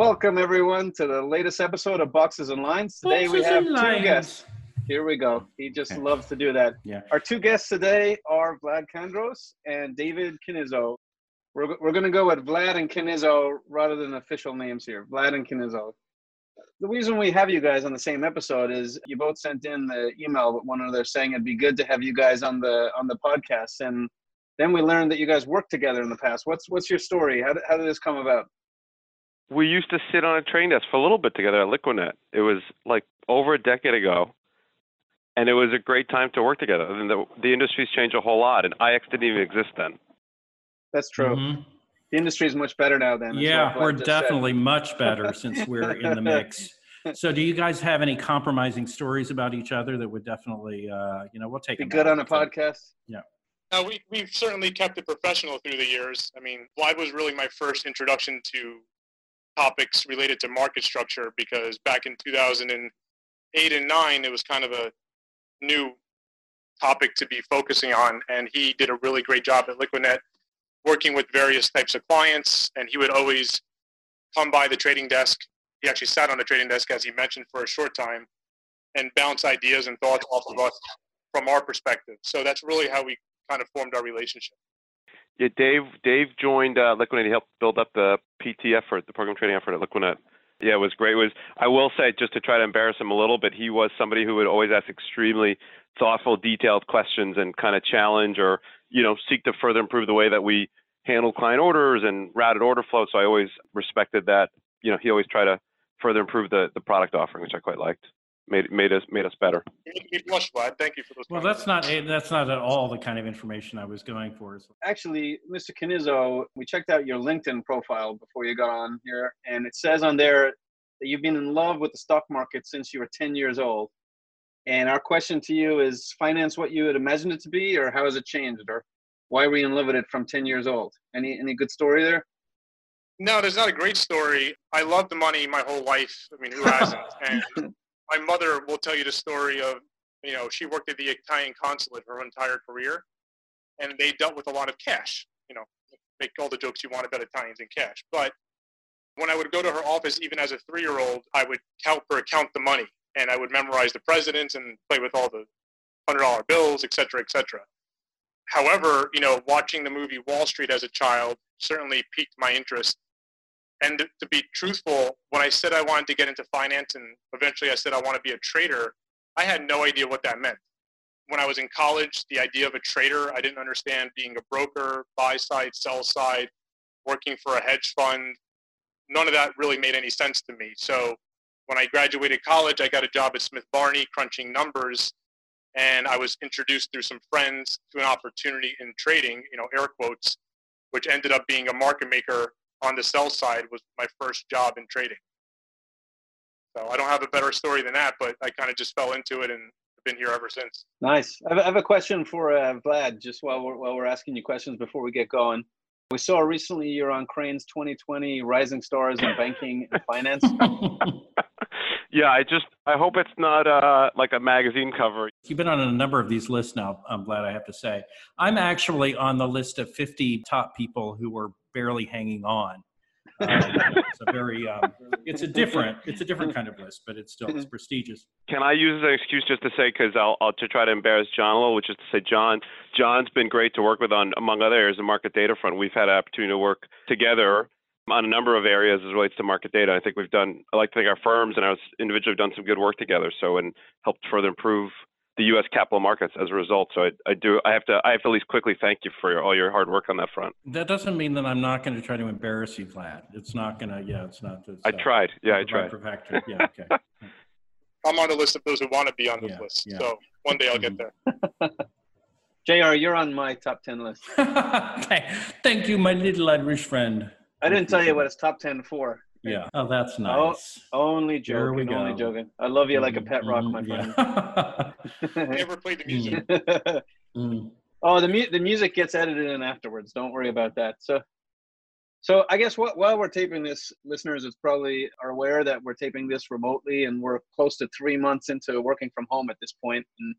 Welcome everyone to the latest episode of Boxes and Lines. Today we have two lines. guests. Here we go. He just Okay. loves to do that. Yeah. Our two guests today are Vlad Khandros and David Kinizo. We're, we're going to go with Vlad and Kinizo rather than official names here. Vlad and Kinizo. The reason we have you guys on the same episode is you both sent in the email with one another saying it'd be good to have you guys on the on the podcast, and then we learned that you guys worked together in the past. What's what's your story? How did, how did this come about? We used to sit on a train desk for a little bit together at Liquidnet. It was like over a decade ago, and it was a great time to work together. And the, the industry's changed a whole lot, and IEX didn't even exist then. That's true. Mhm. The industry is much better now. Then, is Yeah, what Vlad we're just said. definitely much better since we're in the mix. So, do you guys have any compromising stories about each other that would definitely, uh, you know, we'll take be good out. on a podcast. Yeah. Uh, we, we've certainly kept it professional through the years. I mean, Vlad was really my first introduction to topics related to market structure because back in 2008 and 9, it was kind of a new topic to be focusing on. And he did a really great job at Liquidnet working with various types of clients. And he would always come by the trading desk. He actually sat on the trading desk, as he mentioned, for a short time and bounce ideas and thoughts off of us from our perspective. So that's really how we kind of formed our relationship. Yeah, Dave. Dave joined uh, Liquidnet. He helped build up the PT effort, the program trading effort at Liquidnet. Yeah, it was great. It was I will say just to try to embarrass him a little bit, he was somebody who would always ask extremely thoughtful, detailed questions and kind of challenge or you know seek to further improve the way that we handle client orders and routed order flow. So I always respected that. You know, he always tried to further improve the the product offering, which I quite liked. Made made us made us better. You blush, Vlad. Thank you for those. Well, that's not eh, that's not at all the kind of information I was going for. Actually, Mr. Canizo, we checked out your LinkedIn profile before you got on here, and it says on there that you've been in love with the stock market since you were 10 years old. And our question to you is finance what you had imagined it to be, or how has it changed, or why were you in love with it from 10 years old? Any any good story there? No, there's not a great story. I love the money my whole life. I mean, who hasn't? and my mother will tell you the story of, you know, she worked at the Italian consulate her entire career, and they dealt with a lot of cash. You know, make all the jokes you want about Italians and cash. But when I would go to her office, even as a three-year-old, I would help her count the money, and I would memorize the presidents and play with all the hundred-dollar bills, et cetera, et cetera. However, you know, watching the movie Wall Street as a child certainly piqued my interest. And to be truthful, when I said I wanted to get into finance and eventually I said I want to be a trader, I had no idea what that meant. When I was in college, the idea of a trader, I didn't understand being a broker, buy side, sell side, working for a hedge fund. None of that really made any sense to me. So when I graduated college, I got a job at Smith Barney crunching numbers. And I was introduced through some friends to an opportunity in trading, you know, air quotes, which ended up being a market maker on the sell side was my first job in trading. So I don't have a better story than that, but I kind of just fell into it and have been here ever since. Nice. I have, I have a question for uh, Vlad, just while we're, while we're asking you questions before we get going. We saw recently you're on Crain's 2020 Rising Stars in Banking and Finance. Yeah, I just I hope it's not uh, like a magazine cover. You've been on a number of these lists now. I'm glad I have to say. I'm actually on the list of 50 top people who were barely hanging on. Um, it's a very, um, it's a different, it's a different kind of list, but it's still it's prestigious. Can I use an excuse just to say because I'll, I'll to try to embarrass John a little, which is to say John John's been great to work with on among other areas of market data front. We've had an opportunity to work together on a number of areas as relates to market data. I think we've done. I like to think our firms and our individually have done some good work together. So and helped further improve the U.S. capital markets as a result. So I, I do. I have to. I have to at least quickly thank you for your, all your hard work on that front. That doesn't mean that I'm not going to try to embarrass you, Vlad. It's not going to, yeah, it's not. It's, I uh, tried. Yeah, I tried. for factor. Yeah, okay. I'm on the list of those who want to be on this Yeah, list. yeah. So one day I'll get there. JR, you're on my top 10 list. Thank- Thank you, my little Irish friend. I didn't tell you what it's top 10 for. Yeah. Oh, that's Oh, nice. Only joking, only joking. I love you like a pet rock, my Mhm, friend. yeah. Never played the music. Mm. oh, the mu- the music gets edited in afterwards. Don't worry about that. So, so I guess what while we're taping this, listeners is probably are aware that we're taping this remotely, and we're close to three months into working from home at this point. And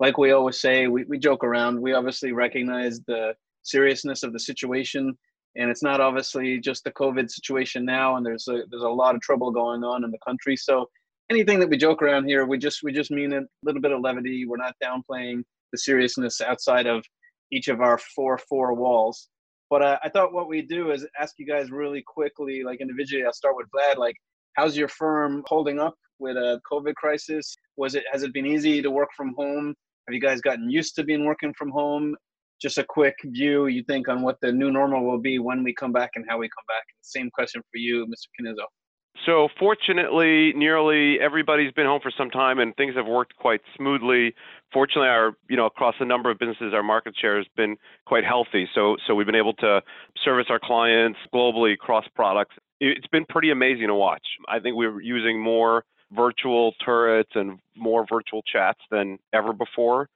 like we always say, we we joke around. We obviously recognize the seriousness of the situation, and it's not obviously just the COVID situation now, and there's a there's a lot of trouble going on in the country. So anything that we joke around here, we just we just mean a little bit of levity. We're not downplaying the seriousness outside of each of our four four walls. But uh, I thought what we do is ask you guys really quickly, like individually. I'll start with Vlad. Like, how's your firm holding up with a COVID crisis? Was it has it been easy to work from home? Have you guys gotten used to being working from home? Just a quick view, you think, on what the new normal will be when we come back and how we come back. Same question for you, Mr. Canizzo. So fortunately, nearly everybody's been home for some time, and things have worked quite smoothly. Fortunately, our you know across a number of businesses, our market share has been quite healthy. So so we've been able to service our clients globally across products. It's been pretty amazing to watch. I think we're using more virtual turrets and more virtual chats than ever before.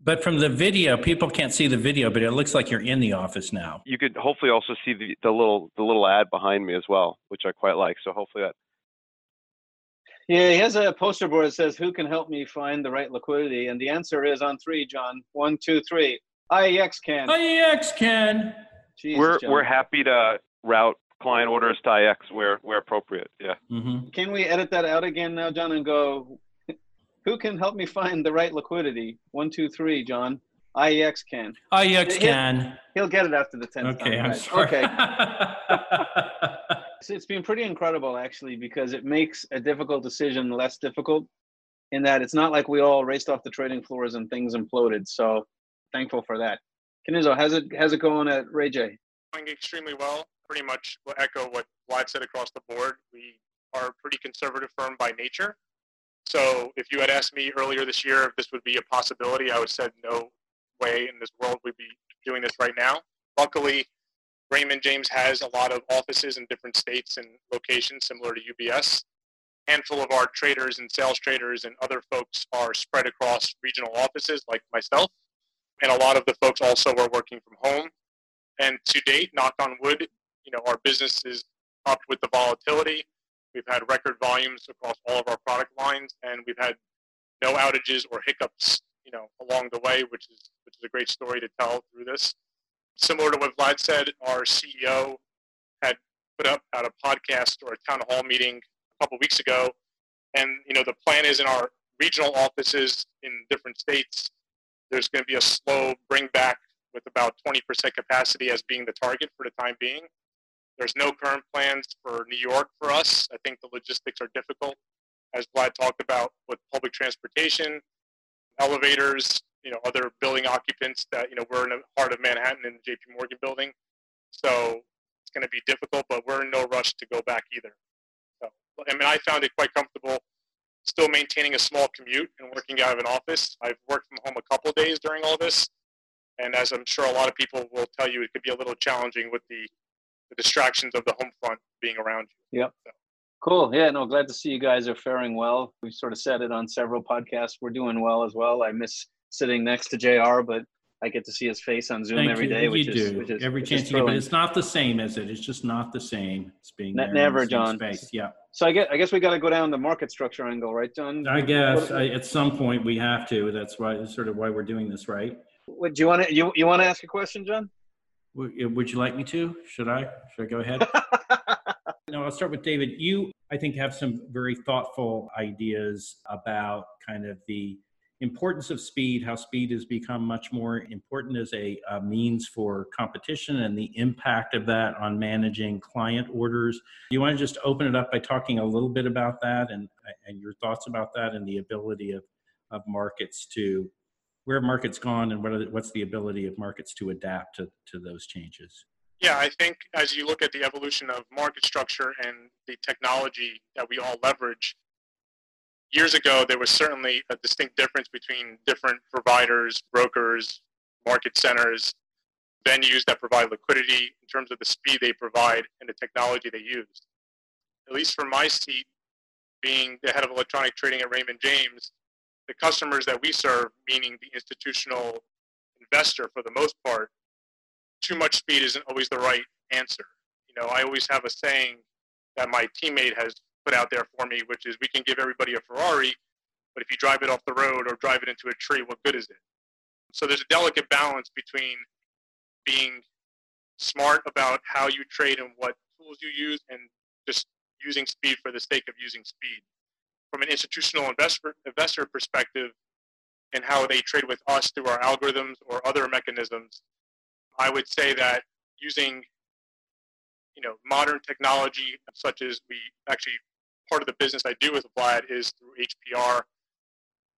But from the video, people can't see the video, but it looks like you're in the office now. You could hopefully also see the, the little the little ad behind me as well, which I quite like. So hopefully that. Yeah, he has a poster board that says, "Who can help me find the right liquidity?" And the answer is on three, John. One, two, three. IEX can. IEX can. Jesus, we're John. we're happy to route client orders to IEX where where appropriate. Yeah. Mm-hmm. Can we edit that out again now, John, and go? Who can help me find the right liquidity? One, two, three, John. IEX can. IEX He'll- can. He'll get it after the tenth Okay, time. I'm right. sorry. Okay. So it's been pretty incredible actually because it makes a difficult decision less difficult in that it's not like we all raced off the trading floors and things imploded. So thankful for that. Canizzo, how's it how's it going at Ray J? Going extremely well. Pretty much will echo what Vlad said across the board. We are a pretty conservative firm by nature. So if you had asked me earlier this year if this would be a possibility, I would have said no way in this world we'd be doing this right now. Luckily, Raymond James has a lot of offices in different states and locations similar to UBS. Handful of our traders and sales traders and other folks are spread across regional offices like myself. And a lot of the folks also are working from home. And to date, knock on wood, you know, our business is up with the volatility. We've had record volumes across all of our product lines, and we've had no outages or hiccups, you know, along the way, which is which is a great story to tell through this. Similar to what Vlad said, our CEO had put up at a podcast or a town hall meeting a couple weeks ago, and you know, the plan is in our regional offices in different states. There's going to be a slow bring back with about 20% capacity as being the target for the time being. There's no current plans for New York for us. I think the logistics are difficult, as Vlad talked about with public transportation, elevators, you know, other building occupants that, you know, we're in the heart of Manhattan in the JP Morgan building. So it's going to be difficult, but we're in no rush to go back either. So, I mean, I found it quite comfortable still maintaining a small commute and working out of an office. I've worked from home a couple days during all this. And as I'm sure a lot of people will tell you, it could be a little challenging with the, the distractions of the home front being around you. Yep. Cool. Yeah, no, glad to see you guys are faring well. We've sort of said it on several podcasts. We're doing well as well. I miss sitting next to JR, but I get to see his face on Zoom Thank every you. day, you which do. which is Every which chance is you get, but it's not the same, is it? It's just not the same. It's being Ne- there in never, the John. Space. Yeah. So I guess I guess we got to go down the market structure angle, right, John? I guess I, at some point we have to. That's why. Sort of why we're doing this, right? What, do you want to you you want to ask a question, John? Would, eh, would you like me to? Should I? Should I go ahead? No, I'll start with David. You, I think, have some very thoughtful ideas about kind of the importance of speed, how speed has become much more important as a, a means for competition and the impact of that on managing client orders. Do you want to just open it up by talking a little bit about that and, and your thoughts about that and the ability of, of markets to where have markets gone and what the, what's the ability of markets to adapt to, to those changes? Yeah, I think as you look at the evolution of market structure and the technology that we all leverage, years ago there was certainly a distinct difference between different providers, brokers, market centers, venues that provide liquidity in terms of the speed they provide and the technology they use. At least from my seat, being the head of electronic trading at Raymond James, the customers that we serve, meaning the institutional investor for the most part, too much speed isn't always the right answer. You know, I always have a saying that my teammate has put out there for me, which is we can give everybody a Ferrari, but if you drive it off the road or drive it into a tree, what good is it? So there's a delicate balance between being smart about how you trade and what tools you use, and just using speed for the sake of using speed. From an institutional investor investor perspective, and how they trade with us through our algorithms or other mechanisms, I would say that using you know modern technology such as we actually part of the business I do with Vlad is through HPR.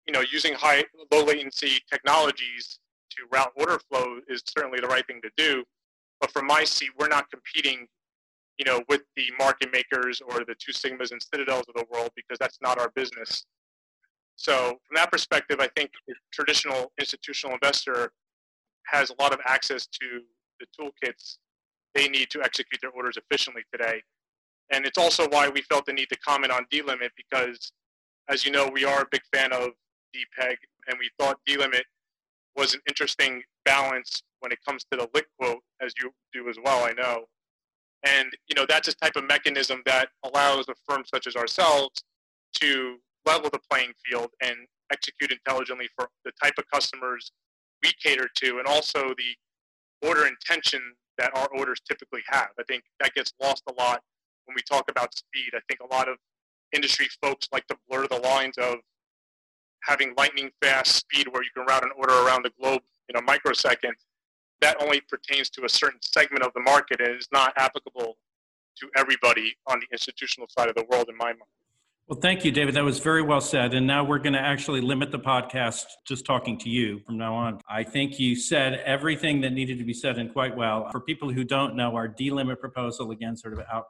You know, using high low latency technologies to route order flow is certainly the right thing to do. But from my seat, we're not competing, you know, with the market makers or the two sigmas and citadels of the world because that's not our business. So from that perspective, I think traditional institutional investor has a lot of access to the toolkits they need to execute their orders efficiently today. And it's also why we felt the need to comment on D-Limit because, as you know, we are a big fan of DPEG, and we thought D-Limit was an interesting balance when it comes to the lit quote, as you do as well, I know. And you know that's a type of mechanism that allows a firm such as ourselves to level the playing field and execute intelligently for the type of customers we cater to, and also the order intention that our orders typically have. I think that gets lost a lot when we talk about speed. I think a lot of industry folks like to blur the lines of having lightning fast speed where you can route an order around the globe in a microsecond. That only pertains to a certain segment of the market and is not applicable to everybody on the institutional side of the world, in my mind. Well, thank you, David. That was very well said. And now we're going to actually limit the podcast just talking to you from now on. I think you said everything that needed to be said and quite well. For people who don't know, our D-limit proposal, again, sort of out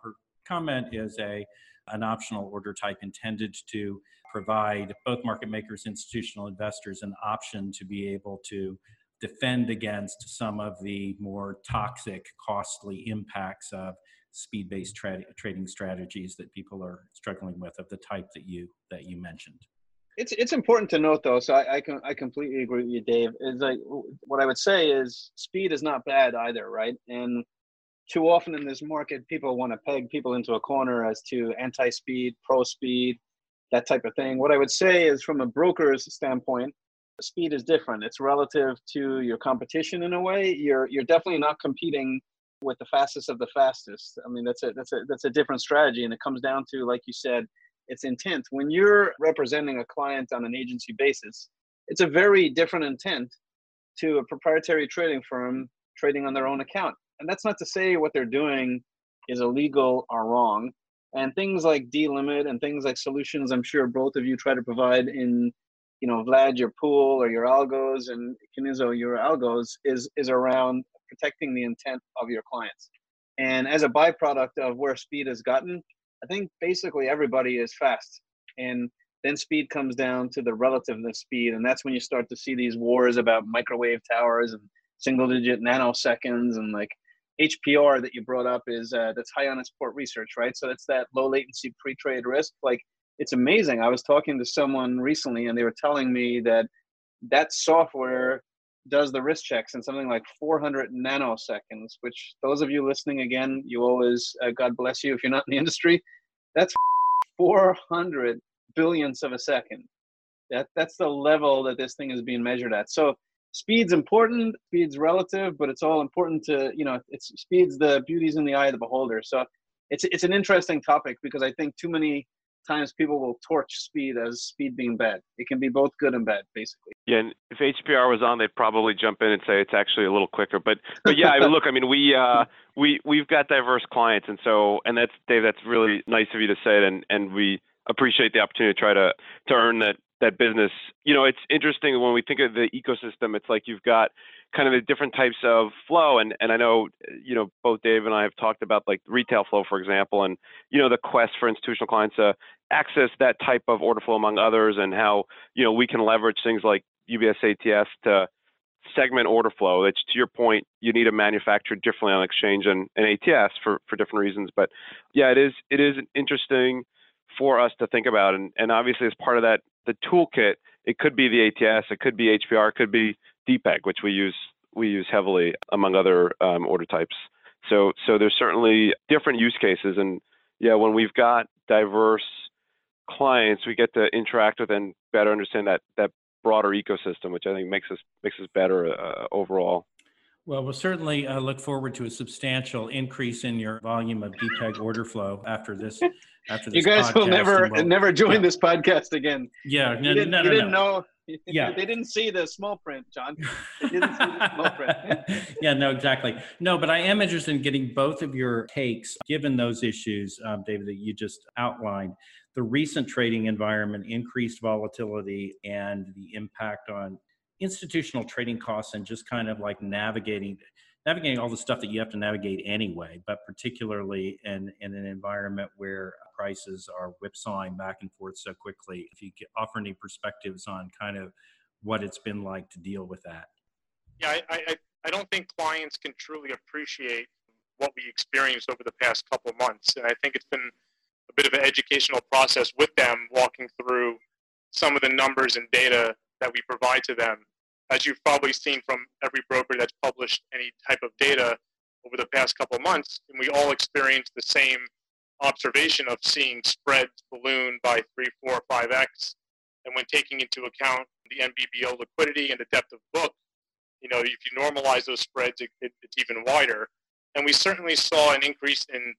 comment, is a an optional order type intended to provide both market makers, institutional investors, an option to be able to defend against some of the more toxic, costly impacts of speed-based tra- trading strategies that people are struggling with of the type that you that you mentioned. It's it's important to note though. So I, I can I completely agree with you, Dave. Is like what I would say is speed is not bad either, right? And too often in this market, people want to peg people into a corner as to anti-speed, pro-speed, that type of thing. What I would say is, from a broker's standpoint, speed is different. It's relative to your competition in a way. You're you're definitely not competing with the fastest of the fastest. I mean, that's a that's a that's a different strategy, and it comes down to, like you said, it's intent. When you're representing a client on an agency basis, it's a very different intent to a proprietary trading firm trading on their own account. And that's not to say what they're doing is illegal or wrong. And things like D-limit and things like solutions, I'm sure both of you try to provide in, you know, Vlad your pool or your algos and Kinizo your algos is is around protecting the intent of your clients. And as a byproduct of where speed has gotten, I think basically everybody is fast. And then speed comes down to the relativeness speed. And that's when you start to see these wars about microwave towers and single digit nanoseconds and like HPR that you brought up is uh, that's Hyannis Port Research, right? So it's that low latency pre-trade risk. Like it's amazing. I was talking to someone recently and they were telling me that that software does the risk checks in something like 400 nanoseconds, which those of you listening again, you always, uh, God bless you if you're not in the industry, that's 400 billionths of a second. That, that's the level that this thing is being measured at. So speed's important, speed's relative, but it's all important to, you know, it's speed's the beauty's in the eye of the beholder. So it's, it's an interesting topic because I think too many times people will torch speed as speed being bad. It can be both good and bad, basically. Yeah, and if HPR was on, they'd probably jump in and say it's actually a little quicker. But but yeah, I mean, look, I mean, we uh, we we've got diverse clients, and so and that's Dave. That's really nice of you to say it, and and we appreciate the opportunity to try to to earn that that business. You know, it's interesting when we think of the ecosystem. It's like you've got kind of the different types of flow, and and I know you know both Dave and I have talked about like retail flow, for example, and you know the quest for institutional clients to access that type of order flow among others, and how you know we can leverage things like UBS ATS to segment order flow. It's to your point, you need to manufacture differently on exchange and, and ATS for, for different reasons. But yeah, it is it is interesting for us to think about. And, and obviously as part of that, the toolkit, it could be the ATS, it could be HPR, it could be DPEG, which we use we use heavily among other um, order types. So so there's certainly different use cases. And yeah, when we've got diverse clients, we get to interact with and better understand that that broader ecosystem, which I think makes us makes us better uh, overall. Well, we'll certainly uh, look forward to a substantial increase in your volume of DPEG order flow after this. After this you guys will never we'll- never join yeah. this podcast again. Yeah, no, you didn't, no, you didn't no. know. Yeah. they didn't see the small print, John. They didn't see the small print. yeah, no, exactly. No, but I am interested in getting both of your takes, given those issues, um, David, that you just outlined. The recent trading environment, increased volatility, and the impact on institutional trading costs, and just kind of like navigating navigating all the stuff that you have to navigate anyway, but particularly in, in an environment where prices are whipsawing back and forth so quickly. If you could offer any perspectives on kind of what it's been like to deal with that. Yeah, I, I, I don't think clients can truly appreciate what we experienced over the past couple months. And I think it's been a bit of an educational process with them, walking through some of the numbers and data that we provide to them. As you've probably seen from every broker that's published any type of data over the past couple of months, and we all experienced the same observation of seeing spreads balloon by three, four, five x. And when taking into account the NBBO liquidity and the depth of book, you know, if you normalize those spreads, it, it, it's even wider. And we certainly saw an increase in,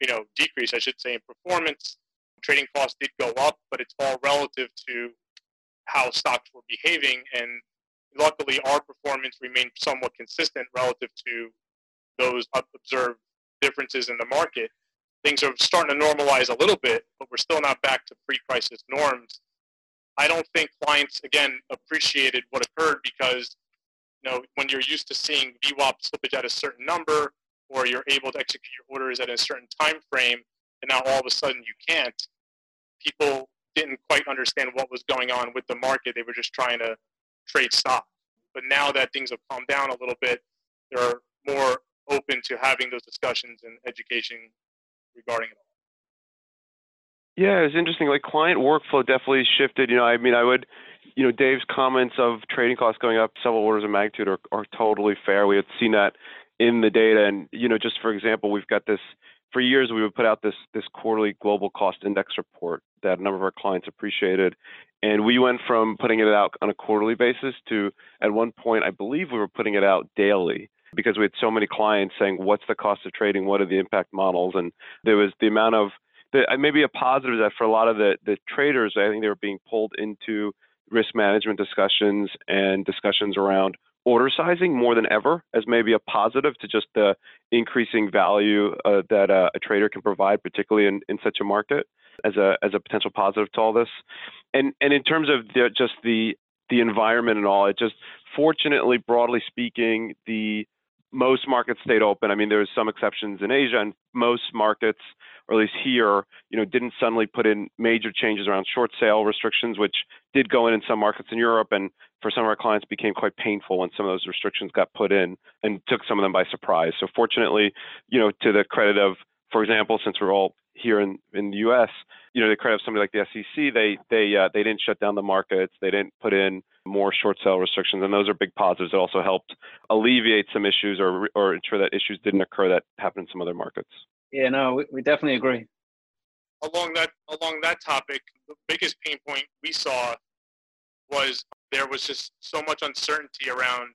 you know, decrease, I should say, in performance. Trading costs did go up, but it's all relative to how stocks were behaving. And luckily, our performance remained somewhat consistent relative to those observed differences in the market. Things are starting to normalize a little bit, but we're still not back to pre-crisis norms. I don't think clients again appreciated what occurred because you know when you're used to seeing VWAP slippage at a certain number or you're able to execute your orders at a certain time frame and now all of a sudden you can't people didn't quite understand what was going on with the market they were just trying to trade stock but now that things have calmed down a little bit they're more open to having those discussions and education regarding it Yeah, it's interesting. Like client workflow definitely shifted. You know, I mean, I would, you know, Dave's comments of trading costs going up several orders of magnitude are, are totally fair. We had seen that in the data, and you know, just for example, we've got this. For years, we would put out this this quarterly global cost index report that a number of our clients appreciated, and we went from putting it out on a quarterly basis to at one point, I believe we were putting it out daily because we had so many clients saying, "What's the cost of trading? What are the impact models?" And there was the amount of the, uh, maybe a positive that for a lot of the, the traders, I think they were being pulled into risk management discussions and discussions around order sizing more than ever as maybe a positive to just the increasing value uh, that uh, a trader can provide, particularly in, in such a market as a as a potential positive to all this. And and in terms of the, just the the environment and all, it just fortunately, broadly speaking, the most markets stayed open. I mean, there there's some exceptions in Asia, and most markets, or at least here, you know, didn't suddenly put in major changes around short sale restrictions, which did go in in some markets in Europe, and for some of our clients became quite painful when some of those restrictions got put in and took some of them by surprise. So fortunately, you know, to the credit of, for example, since we're all here in, in the U.S., you know, the credit of somebody like the SEC, they they uh, they didn't shut down the markets, they didn't put in more short sale restrictions, and those are big positives that also helped alleviate some issues or or ensure that issues didn't occur that happened in some other markets. Yeah, no, we, we definitely agree. along that along that topic, the biggest pain point we saw was there was just so much uncertainty around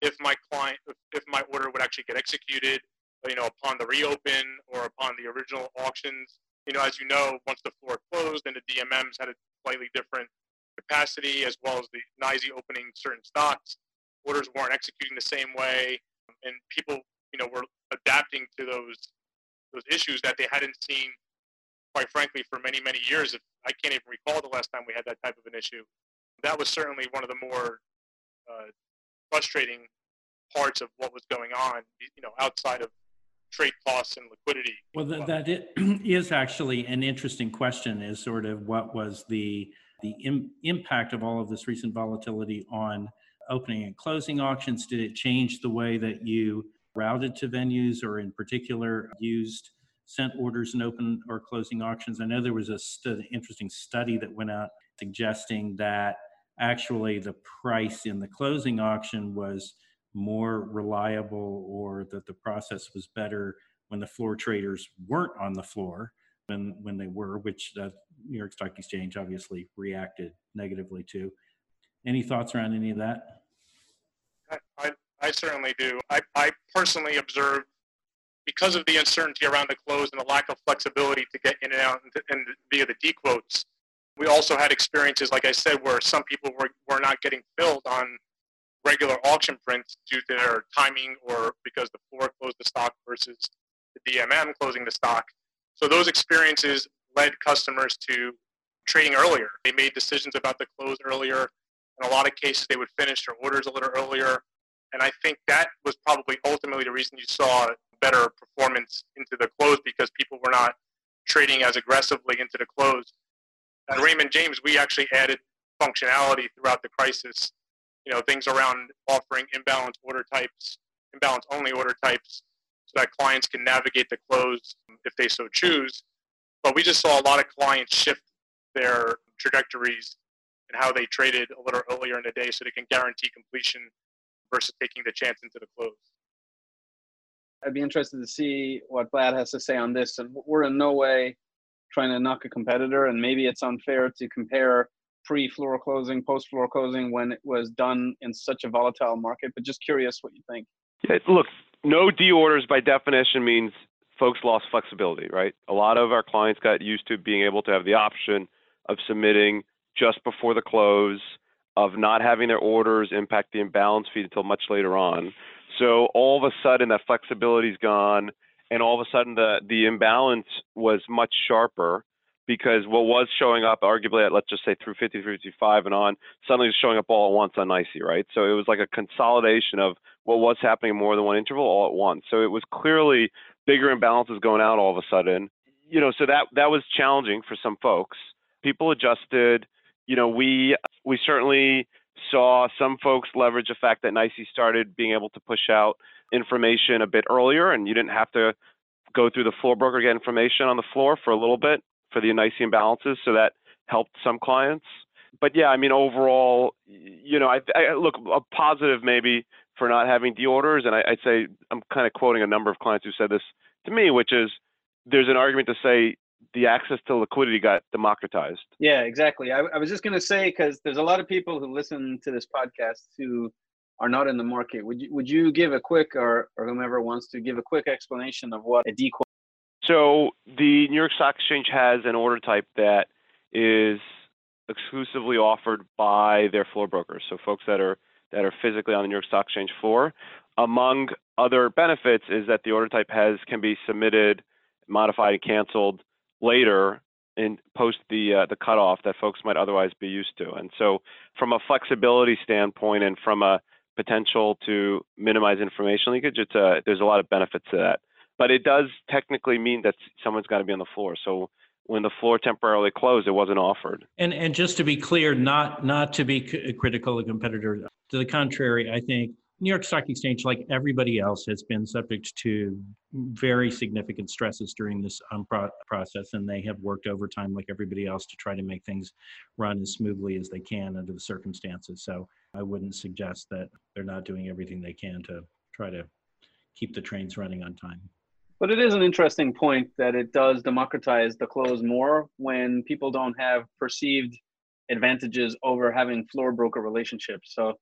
if my client if, if my order would actually get executed, you know, upon the reopen or upon the original auctions. You know, as you know, once the floor closed and the DMMs had a slightly different capacity as well as the NYSE opening certain stocks, orders weren't executing the same way, and people, you know, were adapting to those those issues that they hadn't seen quite frankly, for many, many years. If I can't even recall the last time we had that type of an issue. That was certainly one of the more uh, frustrating parts of what was going on, you know, outside of trade costs and liquidity. Well, that, that is actually an interesting question. Is sort of what was the the Im- impact of all of this recent volatility on opening and closing auctions? Did it change the way that you routed to venues, or in particular used sent orders and open or closing auctions? I know there was a stu- interesting study that went out suggesting that actually the price in the closing auction was more reliable or that the process was better when the floor traders weren't on the floor than when they were, which the New York Stock Exchange obviously reacted negatively to. Any thoughts around any of that? I, I, I certainly do. I, I personally observe because of the uncertainty around the close and the lack of flexibility to get in and out and, and via the D quotes. We also had experiences, like I said, where some people were, were not getting filled on regular auction prints due to their timing or because the floor closed the stock versus the DMM closing the stock. So those experiences led customers to trading earlier. They made decisions about the close earlier. In a lot of cases, they would finish their orders a little earlier. And I think that was probably ultimately the reason you saw better performance into the close because people were not trading as aggressively into the close. At Raymond James, we actually added functionality throughout the crisis. You know, things around offering imbalance order types, imbalance only order types, so that clients can navigate the close if they so choose. But we just saw a lot of clients shift their trajectories and how they traded a little earlier in the day so they can guarantee completion versus taking the chance into the close. I'd be interested to see what Vlad has to say on this. And we're in no way trying to knock a competitor, and maybe it's unfair to compare pre-floor closing, post-floor closing when it was done in such a volatile market. But just curious what you think. Yeah, look, no D orders by definition means folks lost flexibility, right? A lot of our clients got used to being able to have the option of submitting just before the close, of not having their orders impact the imbalance fee until much later on. So all of a sudden that flexibility is gone, and all of a sudden the the imbalance was much sharper because what was showing up arguably at let's just say through 50 55 and on suddenly is showing up all at once on NYSE, right? So it was like a consolidation of what was happening in more than one interval all at once. So it was clearly bigger imbalances going out all of a sudden. You know, so that that was challenging for some folks. People adjusted. You know, we we certainly saw some folks leverage the fact that NYSE started being able to push out information a bit earlier, and you didn't have to go through the floor broker get information on the floor for a little bit for the NYSE imbalances. So that helped some clients. But yeah, I mean, overall, you know, I, I look a positive maybe for not having D orders, and I, I'd say I'm kind of quoting a number of clients who said this to me, which is there's an argument to say the access to liquidity got democratized. Yeah, exactly. I, I was just going to say because there's a lot of people who listen to this podcast who are not in the market. Would you would you give a quick or or whomever wants to give a quick explanation of what a quote? So the New York Stock Exchange has an order type that is exclusively offered by their floor brokers. So folks that are that are physically on the New York Stock Exchange floor. Among other benefits is that the order type has can be submitted, modified, and canceled later in post the uh, the cutoff that folks might otherwise be used to. And so, from a flexibility standpoint and from a potential to minimize information leakage, it's a, there's a lot of benefits to that. But it does technically mean that someone's got to be on the floor. So when the floor temporarily closed, it wasn't offered. And and just to be clear, not not to be c- critical of competitors. To the contrary, I think New York Stock Exchange, like everybody else, has been subject to very significant stresses during this um, pro- process, and they have worked overtime like everybody else to try to make things run as smoothly as they can under the circumstances. So I wouldn't suggest that they're not doing everything they can to try to keep the trains running on time. But it is an interesting point that it does democratize the close more when people don't have perceived advantages over having floor broker relationships. So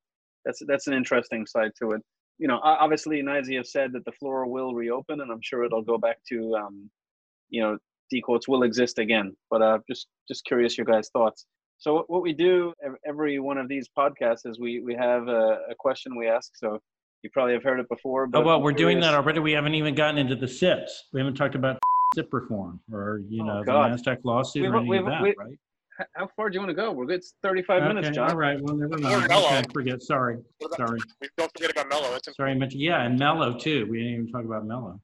that's that's an interesting side to it. You know, obviously, NYSE have said that the floor will reopen, and I'm sure it'll go back to, um, you know, D quotes will exist again. But uh, just just curious, your guys' thoughts. So what we do every one of these podcasts is we we have a, a question we ask. So you probably have heard it before. Oh, but oh well, we're doing that already. We haven't even gotten into the SIPs. We haven't talked about SIP reform or you oh, know the Nasdaq lawsuit we've, or any we've, of that, we've, right? how far do you want to go? We're good. It's 35 okay, minutes, John. All right. Well, never mind. Okay, forget. Sorry. About, Sorry. Don't forget about Mello. That's Sorry, I mentioned. Yeah, and Mello too. We didn't even talk about Mello.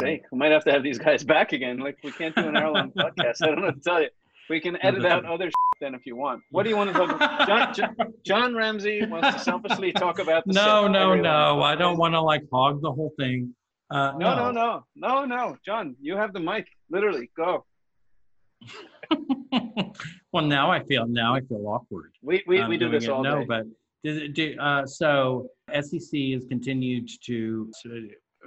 Sake, we might have to have these guys back again. Like we can't do an hour-long podcast. I don't know what to tell you. We can edit out other then if you want. What do you want to talk about? John, John, John Ramsey wants to selfishly talk about the No, no, no. I don't want to like hog the whole thing. Uh, no, no, no, no, no. John, you have the mic. Literally, go. well, now I feel now I feel awkward. We we, um, we do this all no, day. but do, uh, so SEC has continued to.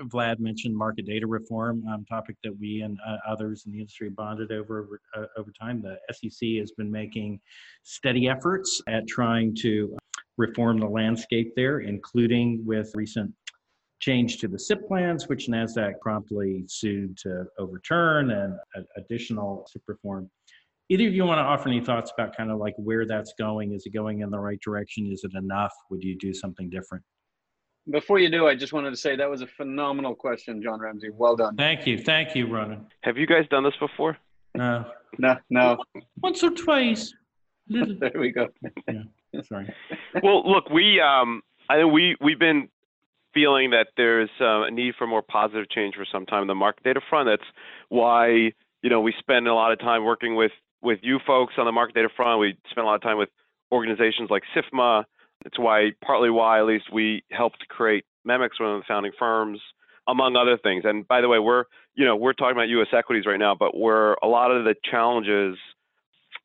Vlad mentioned market data reform, um, topic that we and uh, others in the industry bonded over uh, over time. The SEC has been making steady efforts at trying to reform the landscape there, including with recent change to the SIP plans, which NASDAQ promptly sued to overturn, and additional SIP reform. Either of you want to offer any thoughts about kind of like where that's going? Is it going in the right direction? Is it enough? Would you do something different? Before you do, I just wanted to say that was a phenomenal question, John Ramsey. Well done. Thank you. Thank you, Ronan. Have you guys done this before? No. No, no. Once or twice. there we go. yeah. Sorry. Well, look, we um, I think we we've been feeling that there's uh, a need for more positive change for some time in the market data front. That's why you know we spend a lot of time working with with you folks on the market data front. We spend a lot of time with organizations like SIFMA. It's why partly why at least we helped create MEMX, one of the founding firms, among other things. And by the way, we're you know we're talking about U.S. equities right now, but we're a lot of the challenges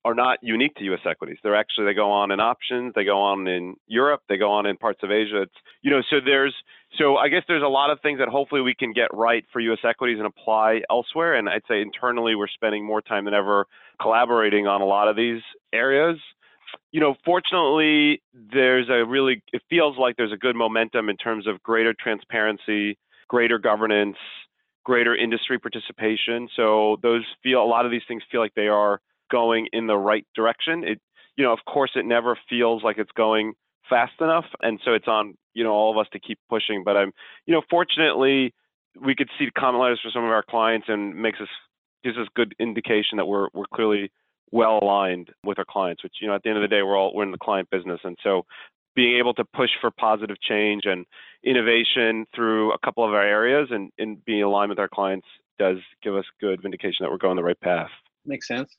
are not unique to U.S. equities. They're actually they go on in options, they go on in Europe, they go on in parts of Asia. It's you know so there's so I guess there's a lot of things that hopefully we can get right for U.S. equities and apply elsewhere. And I'd say internally we're spending more time than ever collaborating on a lot of these areas. You know, fortunately, there's a really it feels like there's a good momentum in terms of greater transparency, greater governance, greater industry participation. So those feel a lot of these things feel like they are going in the right direction. It, you know, of course, it never feels like it's going fast enough, and so it's on you know all of us to keep pushing. But I'm, you know, fortunately, we could see comment letters from some of our clients and makes us gives us good indication that we're we're clearly well aligned with our clients. Which you know, at the end of the day, we're all we're in the client business, and so being able to push for positive change and innovation through a couple of our areas and, and being aligned with our clients does give us good vindication that we're going the right path. Makes sense.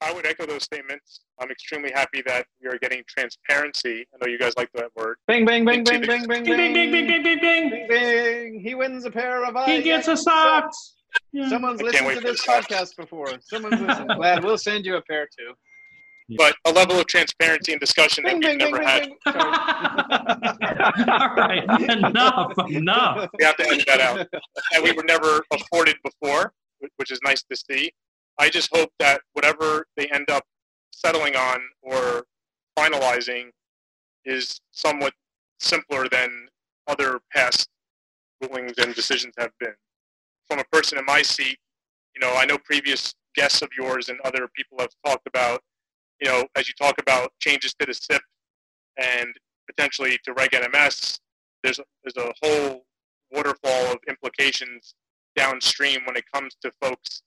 I, would echo those statements. I'm extremely happy that we are getting transparency. I know you guys like that word. Bing, bing, bing, bing, bing, bing, bing, bing, bing, bing, bing, bing, bing, bing. He wins a pair of eyes. He gets a socks. Yeah. Someone's listened to this podcast before. Someone's listened. Glad we'll send you a pair too. But a level of transparency and discussion bing, that we've bing, never bing, had. All right, enough, enough. We have to edit that out. And we were never afforded before, which is nice to see. I just hope that whatever they end up settling on or finalizing is somewhat simpler than other past rulings and decisions have been. From a person in my seat, you know, I know previous guests of yours and other people have talked about, you know, as you talk about changes to the SIP and potentially to Reg NMS, there's a, there's a whole waterfall of implications downstream when it comes to folks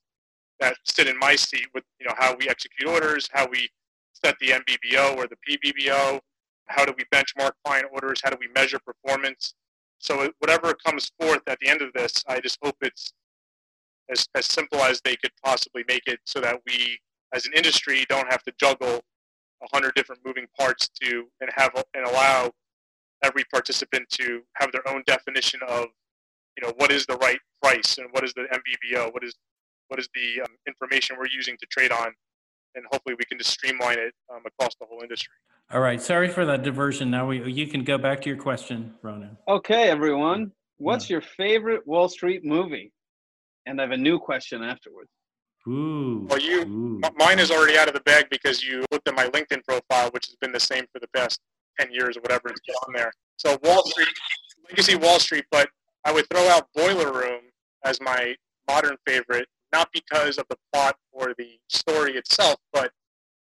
that sit in my seat with you know how we execute orders, how we set the NBBO or the PBBO, how do we benchmark client orders, how do we measure performance. So whatever comes forth at the end of this, I just hope it's as, as simple as they could possibly make it so that we as an industry don't have to juggle a hundred different moving parts to and have and allow every participant to have their own definition of you know what is the right price and what is the NBBO, what is what is the um, information we're using to trade on, and hopefully we can just streamline it um, across the whole industry. All right. Sorry for that diversion. Now we you can go back to your question, Ronan. Okay, everyone. Hmm. What's yeah. your favorite Wall Street movie? And I have a new question afterwards. Ooh. Well, you, Ooh. mine is already out of the bag because you looked at my LinkedIn profile, which has been the same for the past 10 years or whatever it's been on there. So Wall Street, legacy Wall Street, but I would throw out Boiler Room as my modern favorite not because of the plot or the story itself, but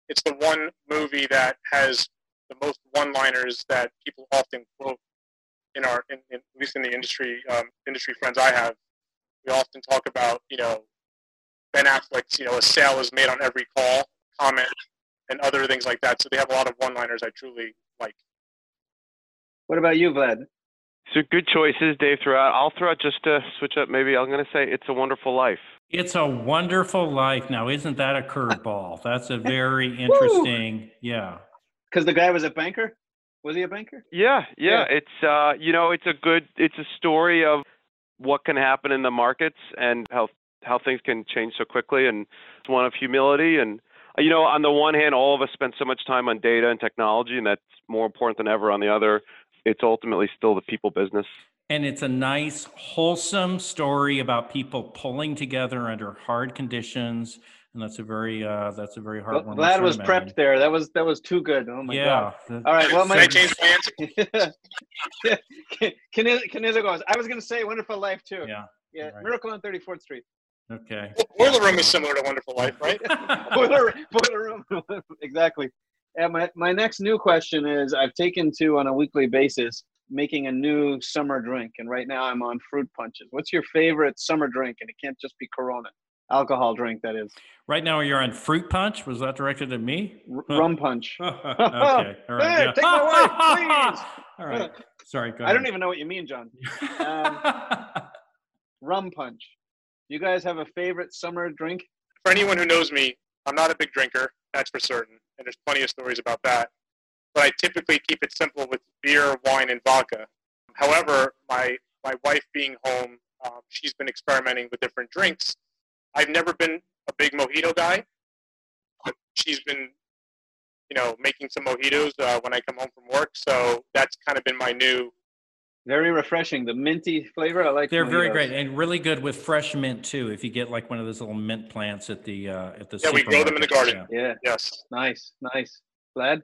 it's the one movie that has the most one-liners that people often quote in our, in, in, at least in the industry, um, industry friends I have. We often talk about, you know, Ben Affleck's, you know, a sale is made on every call, comment, and other things like that. So they have a lot of one-liners I truly like. What about you, Vlad? So good choices, Dave. Throughout, I'll throw out just to switch up. Maybe I'm going to say "It's a Wonderful Life." It's a wonderful life. Now, isn't that a curveball? That's a very interesting, yeah. Because the guy was a banker. Was he a banker? Yeah, yeah, yeah. It's uh, you know, it's a good. It's a story of what can happen in the markets and how how things can change so quickly, and it's one of humility and you know, on the one hand, all of us spend so much time on data and technology, and that's more important than ever. On the other, it's ultimately still the people business. And it's a nice, wholesome story about people pulling together under hard conditions, and that's a very uh, that's a very Well, heartwarming. Vlad was sentiment. prepped there. That was that was too good. Oh my yeah. god! All right. Well, Can I my change my answer? Kenizo goes. I was going to say Wonderful Life too. Yeah. Yeah, Right. Miracle on 34th Street. Okay. Boiler Room is similar to Wonderful Life, right? boiler, boiler room. exactly. And my, my next new question is I've taken to on a weekly basis making a new summer drink. And right now I'm on fruit punches. What's your favorite summer drink? And it can't just be Corona. Alcohol drink, that is. right now you're on fruit punch. Was that directed at me? R- rum punch. okay. All right. Hey, yeah. take my wife, please. All right. Sorry. Go I don't even know what you mean, John. um, Rum punch. You guys have a favorite summer drink? For anyone who knows me, I'm not a big drinker, that's for certain, and there's plenty of stories about that. But I typically keep it simple with beer, wine, and vodka. However, my my wife being home, um, she's been experimenting with different drinks. I've never been a big mojito guy, but she's been, you know, making some mojitos uh, when I come home from work. So that's kind of been my new. Very refreshing. The minty flavor. I like. They're very great and really good with fresh mint too. If you get like one of those little mint plants at the uh, at the Yeah, we grow them in the supermarket. garden. Yeah, Yes. nice, nice. Glad.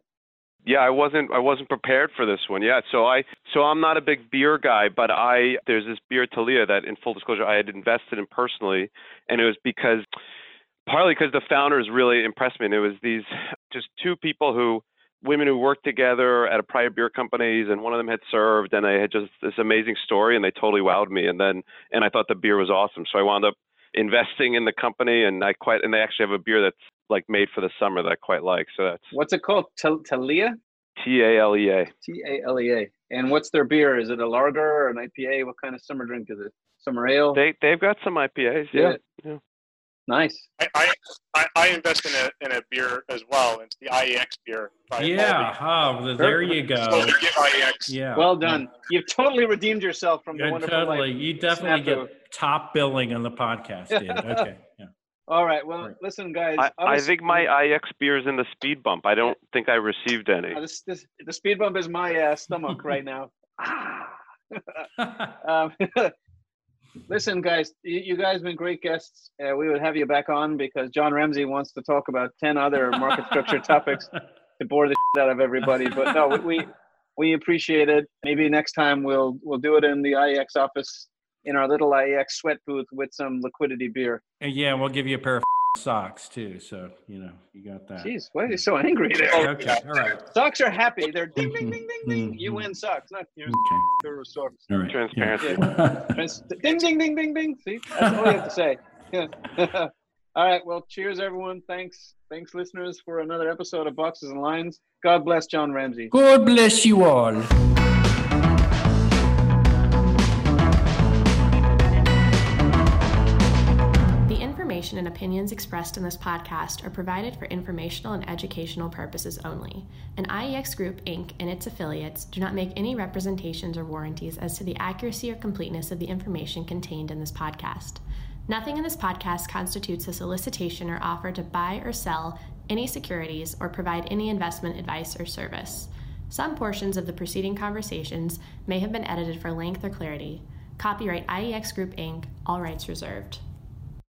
Yeah, I wasn't I wasn't prepared for this one. Yeah, so I so I'm not a big beer guy, but I there's this beer Talea that in full disclosure I had invested in personally, and it was because partly because the founders really impressed me. And it was these just two people who women who worked together at a prior beer companies, and one of them had served, and they had just this amazing story, and they totally wowed me. And then and I thought the beer was awesome, so I wound up investing in the company, and I quite and they actually have a beer that's like made for the summer that I quite like. So that's What's it called? Tal- Talea. T A L E A. T A L E A. And what's their beer? Is it a lager or an IPA? What kind of summer drink is it? Summer ale. They they've got some IPAs. Yeah. yeah. Nice. I, I, I, I invest in a, in a beer as well. It's the IEX beer. by Yeah. Oh, well, there you go. So get IEX. Yeah. Well done. You've totally redeemed yourself from the Good, wonderful totally. life. You definitely snafu. get top billing on the podcast, David. Okay. Yeah. All right. Well, Right. listen, guys. I, I obviously- think my IEX beer is in the speed bump. I don't think I received any. Uh, this, this, the speed bump is my uh, stomach right now. Ah. um, listen, guys, you, you guys have been great guests. Uh, we would have you back on because John Ramsay wants to talk about 10 other market structure topics to bore the shit out of everybody. But no, we, we, we appreciate it. Maybe next time we'll, we'll do it in the IEX office in our little IEX sweat booth with some liquidity beer. And yeah, we'll give you a pair of socks too. So, you know, you got that. Jeez, why are you so angry there? Okay. All right. Socks are happy. They're ding, ding, ding, ding, ding. Mm-hmm. You win socks, not yours. Okay. Your socks. All right. Transparency. Yeah. Trans- Ding, ding, ding, ding, ding. See, that's all you have to say. all right. Well, cheers, everyone. Thanks, thanks, listeners, for another episode of Boxes and Lines. God bless John Ramsay. God bless you all. Information and opinions expressed in this podcast are provided for informational and educational purposes only, and IEX Group Inc. and its affiliates do not make any representations or warranties as to the accuracy or completeness of the information contained in this podcast. Nothing in this podcast constitutes a solicitation or offer to buy or sell any securities or provide any investment advice or service. Some portions of the preceding conversations may have been edited for length or clarity. Copyright IEX Group Inc., all rights reserved.